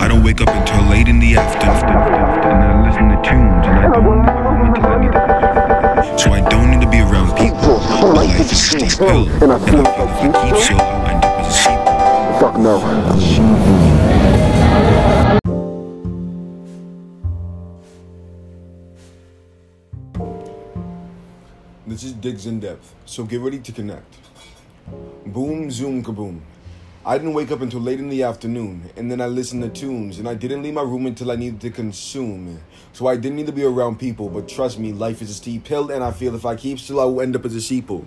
I don't wake up until late in the afternoon. And I listen to tunes, and I don't leave my room until I need to So I don't need to be around people. But life is a steep hill, and I feel if I keep still, I'll end up as a sheep. Fuck no. This is Digs in Depth, so get ready to connect. Boom, zoom, kaboom. I didn't wake up until late in the afternoon, and then I listened to tunes, and I didn't leave my room until I needed to consume. So I didn't need to be around people, but trust me, life is a steep hill, and I feel if I keep still, I will end up as a sheeple.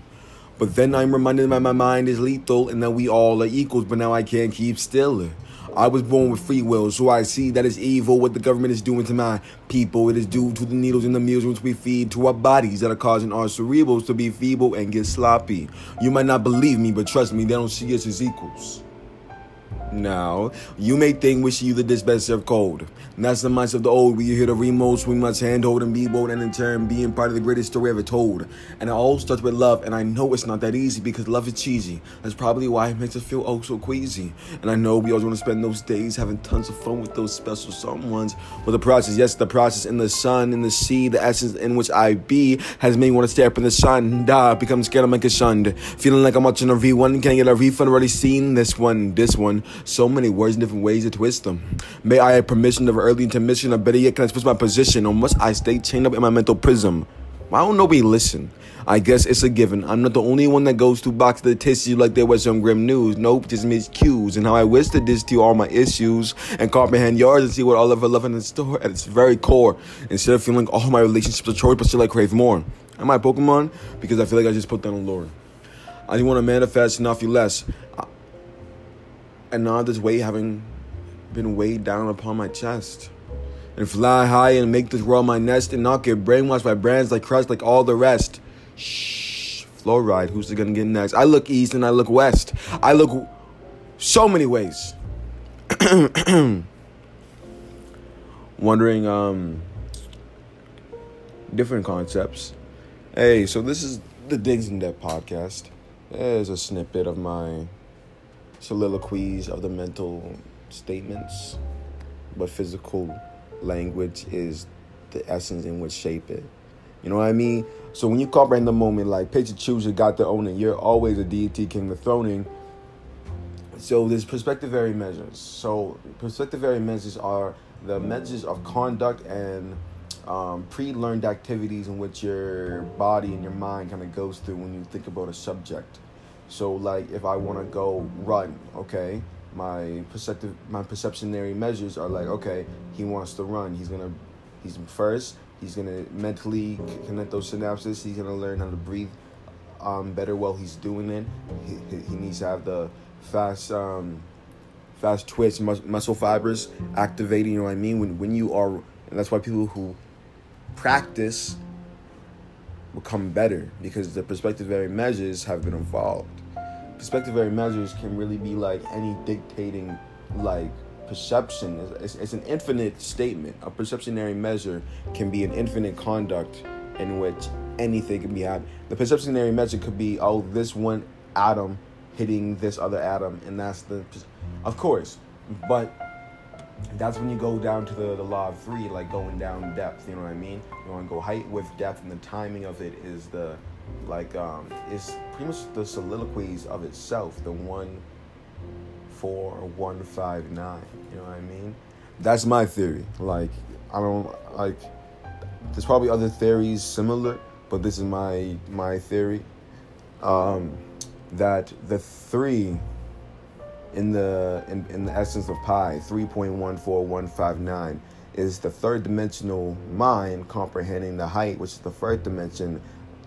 But then I'm reminded that my mind is lethal, and that we all are equals, but now I can't keep still. I was born with free will, so I see that it's evil what the government is doing to my people. It is due to the needles and the meals which we feed to our bodies that are causing our cerebrals to be feeble and get sloppy. You might not believe me, but trust me, they don't see us as equals. Now, you may think we see you the dispenser of cold. That's the mindset of the old. We hear the remotes, we must handhold and be bold, and in turn, being part of the greatest story ever told. And it all starts with love, and I know it's not that easy because love is cheesy. That's probably why it makes us feel oh so queasy. And I know we always want to spend those days having tons of fun with those special someones. But the process, yes, the process in the sun, in the sea, the essence in which I be, has made me want to stare up in the sun. Da, become scared, I'm like a shunned. Feeling like I'm watching a V1, can I get a refund? Already seen this one, this one. So many words and different ways to twist them. May I have permission of early intermission, or better yet, can I switch my position, or must I stay chained up in my mental prism? I don't we listen. I guess it's a given. I'm not the only one that goes through box the tissue like there was some grim news. Nope, just missed cues. And how I wish to diss to all my issues and comprehend yours and see what all of our love in store at its very core. Instead of feeling all my relationships are chores, but still I crave more. Am I Pokemon? Because I feel like I just put down a lore. I just want to manifest and not feel less and now this weight having been weighed down upon my chest. And fly high and make this world my nest and not get brainwashed by brands like Crest like all the rest. Shh, fluoride, who's it gonna get next? I look east and I look west. I look so many ways. Wondering, um, different concepts. Hey, so this is the Digs in Depth podcast. There's a snippet of my soliloquies of the mental statements, but physical language is the essence in which shape it. You know what I mean? So when you comprehend the moment, like picture choose, got the owner. You're always a deity king the throning. So there's perspectivary measures. So perspectivary measures are the measures of conduct and um, pre-learned activities in which your body and your mind kind of goes through when you think about a subject. So like if I want to go run, okay, my perceptive my perceptionary measures are like okay, he wants to run. He's gonna he's first. He's gonna mentally connect those synapses. He's gonna learn how to breathe um, better while he's doing it. He, he needs to have the fast um, fast twitch mus- muscle fibers activating. You know what I mean? When when you are, and that's why people who practice become better because the perspectivary measures have been involved. Perspectivary measures can really be like any dictating, like perception. It's, it's, an infinite statement. A perceptionary measure can be an infinite conduct in which anything can be had. The perceptionary measure could be oh this one atom hitting this other atom, and that's the, of course, but that's when you go down to the, the law of three, like going down depth. You know what I mean? You want to go height with depth, and the timing of it is the like um it's pretty much the soliloquies of itself. The one, four, one, five, nine. You know what I mean? That's my theory. Like I don't like. There's probably other theories similar, but this is my my theory. Um, that the three in the in, in the essence of pi 3.14159 is the third dimensional mind comprehending the height which is the first dimension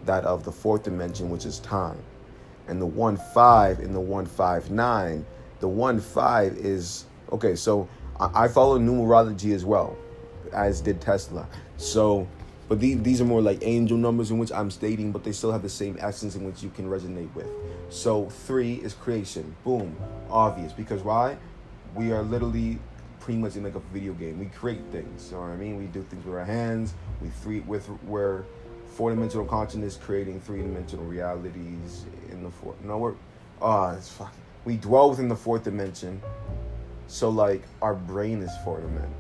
that of the fourth dimension which is time. And the 1 5 in the 159 the 1 5 is okay so I, I follow numerology as well as did tesla. So but these, these are more like angel numbers in which I'm stating, but they still have the same essence in which you can resonate with. So three is creation. Boom. Obvious. Because why? We are literally pretty much in like a video game. We create things. You know what I mean? We do things with our hands. We three with we're four dimensional consciousness creating three dimensional realities in the fourth. No, we're ah, oh, it's fucking. We dwell within the fourth dimension So like our brain is four dimensional.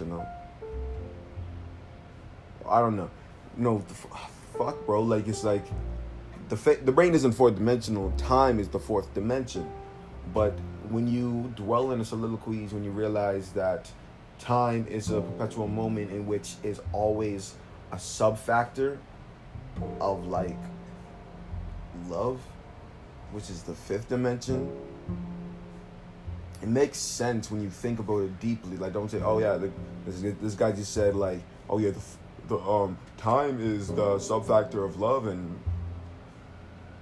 You know. I don't know. No, f- ah, fuck, bro. Like it's like the fa- the brain isn't fourth dimensional. Time is the fourth dimension. But when you dwell in a soliloquies, when you realize that time is a perpetual moment in which is always a sub factor of like love, which is the fifth dimension. It makes sense when you think about it deeply. Like, don't say, "Oh yeah, this this guy just said like, oh yeah, the the um time is the sub factor of love," and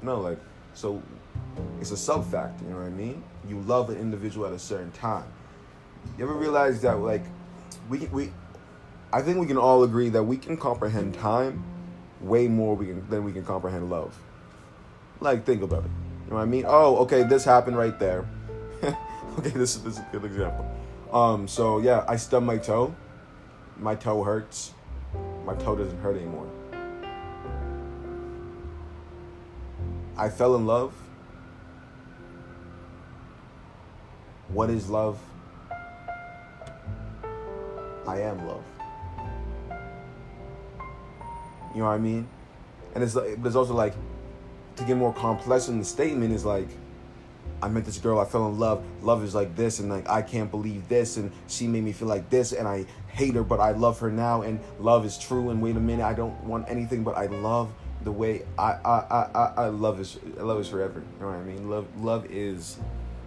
no, like, so it's a sub factor. You know what I mean? You love an individual at a certain time. You ever realize that like we we, I think we can all agree that we can comprehend time way more we can, than we can comprehend love. Like, think about it. You know what I mean? Oh, okay, this happened right there. okay, this, this is a good example. Um, so yeah, I stubbed my toe. My toe hurts. My toe doesn't hurt anymore. I fell in love. What is love? I am love. You know what I mean? And it's like, but it's also like to get more complex in the statement is like, I met this girl, I fell in love. Love is like this, and like I can't believe this, and she made me feel like this, and I hate her, but I love her now, and love is true. And wait a minute, I don't want anything, but I love the way I I I I, love is love is forever. You know what I mean? Love love is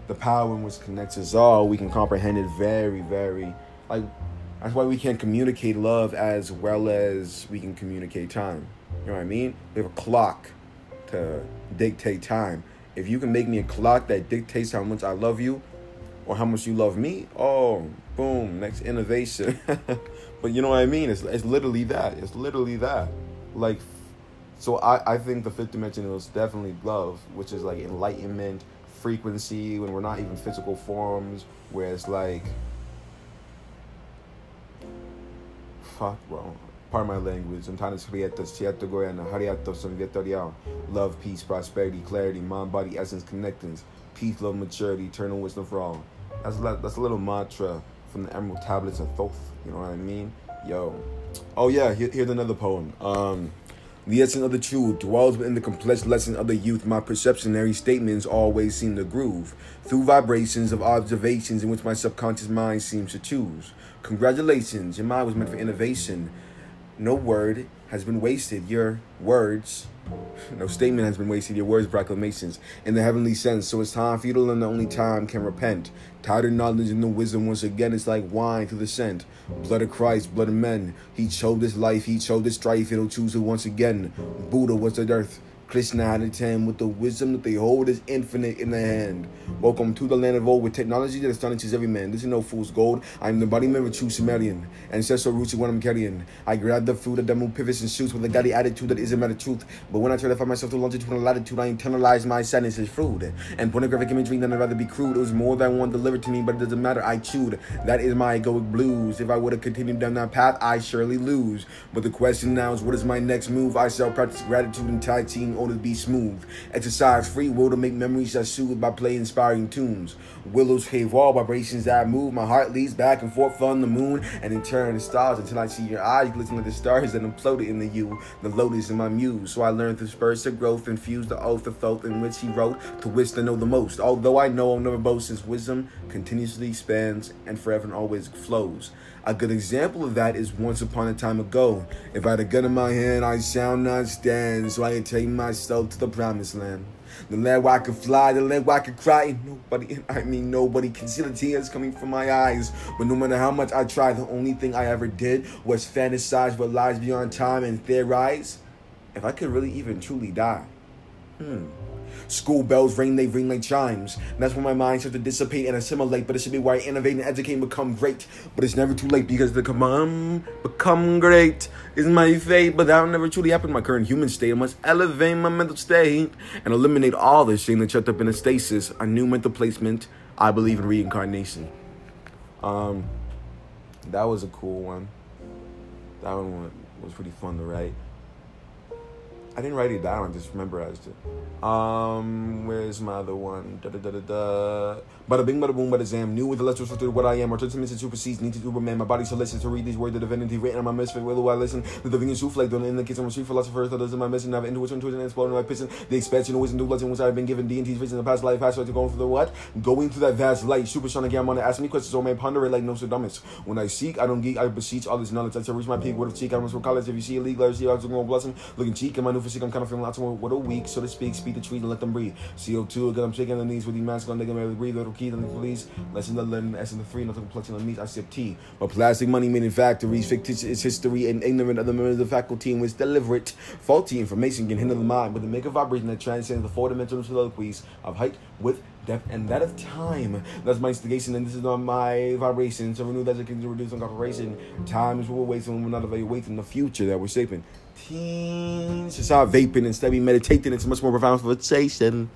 the power in which connects us all. We can comprehend it very very like that's why we can't communicate love as well as we can communicate time. You know what I mean? We have a clock to dictate time. If you can make me a clock that dictates how much I love you or how much you love me, oh, boom, next innovation. but you know what I mean? It's, it's literally that. It's literally that. Like, so I, I think the fifth dimension is definitely love, which is like enlightenment, frequency, when we're not even physical forms, where it's like, fuck, bro. My language. Antanas Hrietas, Tieto Goyana, Hariato, Sanvitorial. Love, peace, prosperity, clarity, mind, body, essence, connectings. Peace, love, maturity, eternal wisdom for all. That's a, that's a little mantra from the Emerald Tablets of Thoth. You know what I mean? Yo. Oh, yeah, here, here's another poem. Um, the essence of the truth dwells within the complex lesson of the youth. My perceptionary statements always seem to groove through vibrations of observations in which my subconscious mind seems to choose. Congratulations, your mind was meant for innovation. No word has been wasted. Your words, no statement has been wasted. Your words, proclamations in the heavenly sense. So it's time for you to learn the only time can repent. Tired of knowledge and the wisdom once again. It's like wine through the scent. Blood of Christ, blood of men. He chose this life, he chose this strife. He'll choose it once again. Buddha was the earth. Krishna had a ten with the wisdom that they hold is infinite in the hand. Welcome to the land of old with technology that astonishes every man. This is no fool's gold. I am the embodiment of a true Sumerian. Ancestral roots what I'm carrying. I grab the food the moon pivots and shoots with a godly attitude that isn't matter truth. But when I try to find myself to longitudinal latitude, I internalize my sadness as fruit. And pornographic imagery, then I'd rather be crude. It was more than one delivered to me, but it doesn't matter. I chewed. That is my egoic blues. If I would have continued down that path, I surely lose. But the question now is, what is my next move? I shall practice gratitude and Tai Chi in order to be smooth. Exercise free will to make memories that soothe by playing inspiring tunes. Willows cave all vibrations that move. My heart leads back and forth on the moon and in turn the stars until I see your eyes glistening like the stars that imploded in the you. The lotus in my muse. So I learned through spurs of growth, infuse the oath of thought in which he wrote to wish to know the most. Although I know I'll never boast, since wisdom continuously expands and forever and always flows. A good example of that is once upon a time ago. If I had a gun in my hand, I shall not stand. So I can take myself to the promised land. The land where I could fly, the land where I could cry. And nobody, I mean, nobody can see the tears coming from my eyes. But no matter how much I tried, the only thing I ever did was fantasize what lies beyond time and theorize if I could really even truly die. Hmm. School bells ring, they ring like chimes. And that's when my mind starts to dissipate and assimilate. But it should be where I innovate and educate and become great. But it's never too late because the come on, become great is my fate. But that'll never truly happen in my current human state. I must elevate my mental state and eliminate all this shame that's shut up in a stasis. A new mental placement. I believe in reincarnation. Um, that was a cool one. That one was pretty fun to write. I didn't write it down. I just memorized it. Um, where's my other one? Da da da da da. Bada bing, bada boom, bada zam. New with the letters to what I am. Or to to supersedes. Need to Superman. My body so to read these words. The divinity written on my misfit. Will do I listen? The divine souffle. Don't indicate some street philosophers. That doesn't my mission. I've intuition, intuition, and exploding my piston. The expansion, of wisdom, new blessing, which I've been given. D&T's vision in the past life. Past life to going through the what? Going through that vast light. Supersonic. I'm gonna ask me questions. So may ponder it like Nostradamus. When I seek, I don't geek. I beseech all this knowledge. I to reach my peak. What a cheek. I must from college. If you see a league, let see. I was going to bless him. Looking cheek in my new I'm kind of feeling lots more. What a week, so to speak. Speak the trees and let them breathe. CO2 again. I'm shaking the knees with the mask on. They can barely breathe. Little key. Little police. Lesson the learn. S in the three. Nothing complexion on me. I sip tea. But plastic money in factories. Fictitious history and ignorant of the members of the faculty in which deliberate faulty information can hinder the mind. But the make a vibration that transcends the four dimensional soliloquies of height, width, depth, and that of time. That's my instigation, and this is not my vibration. So renew that can reduce on cooperation. Time is what we're wasting we're not evaluating the future that we're shaping. Teens, start vaping instead of meditating. It's much more profound for sensation.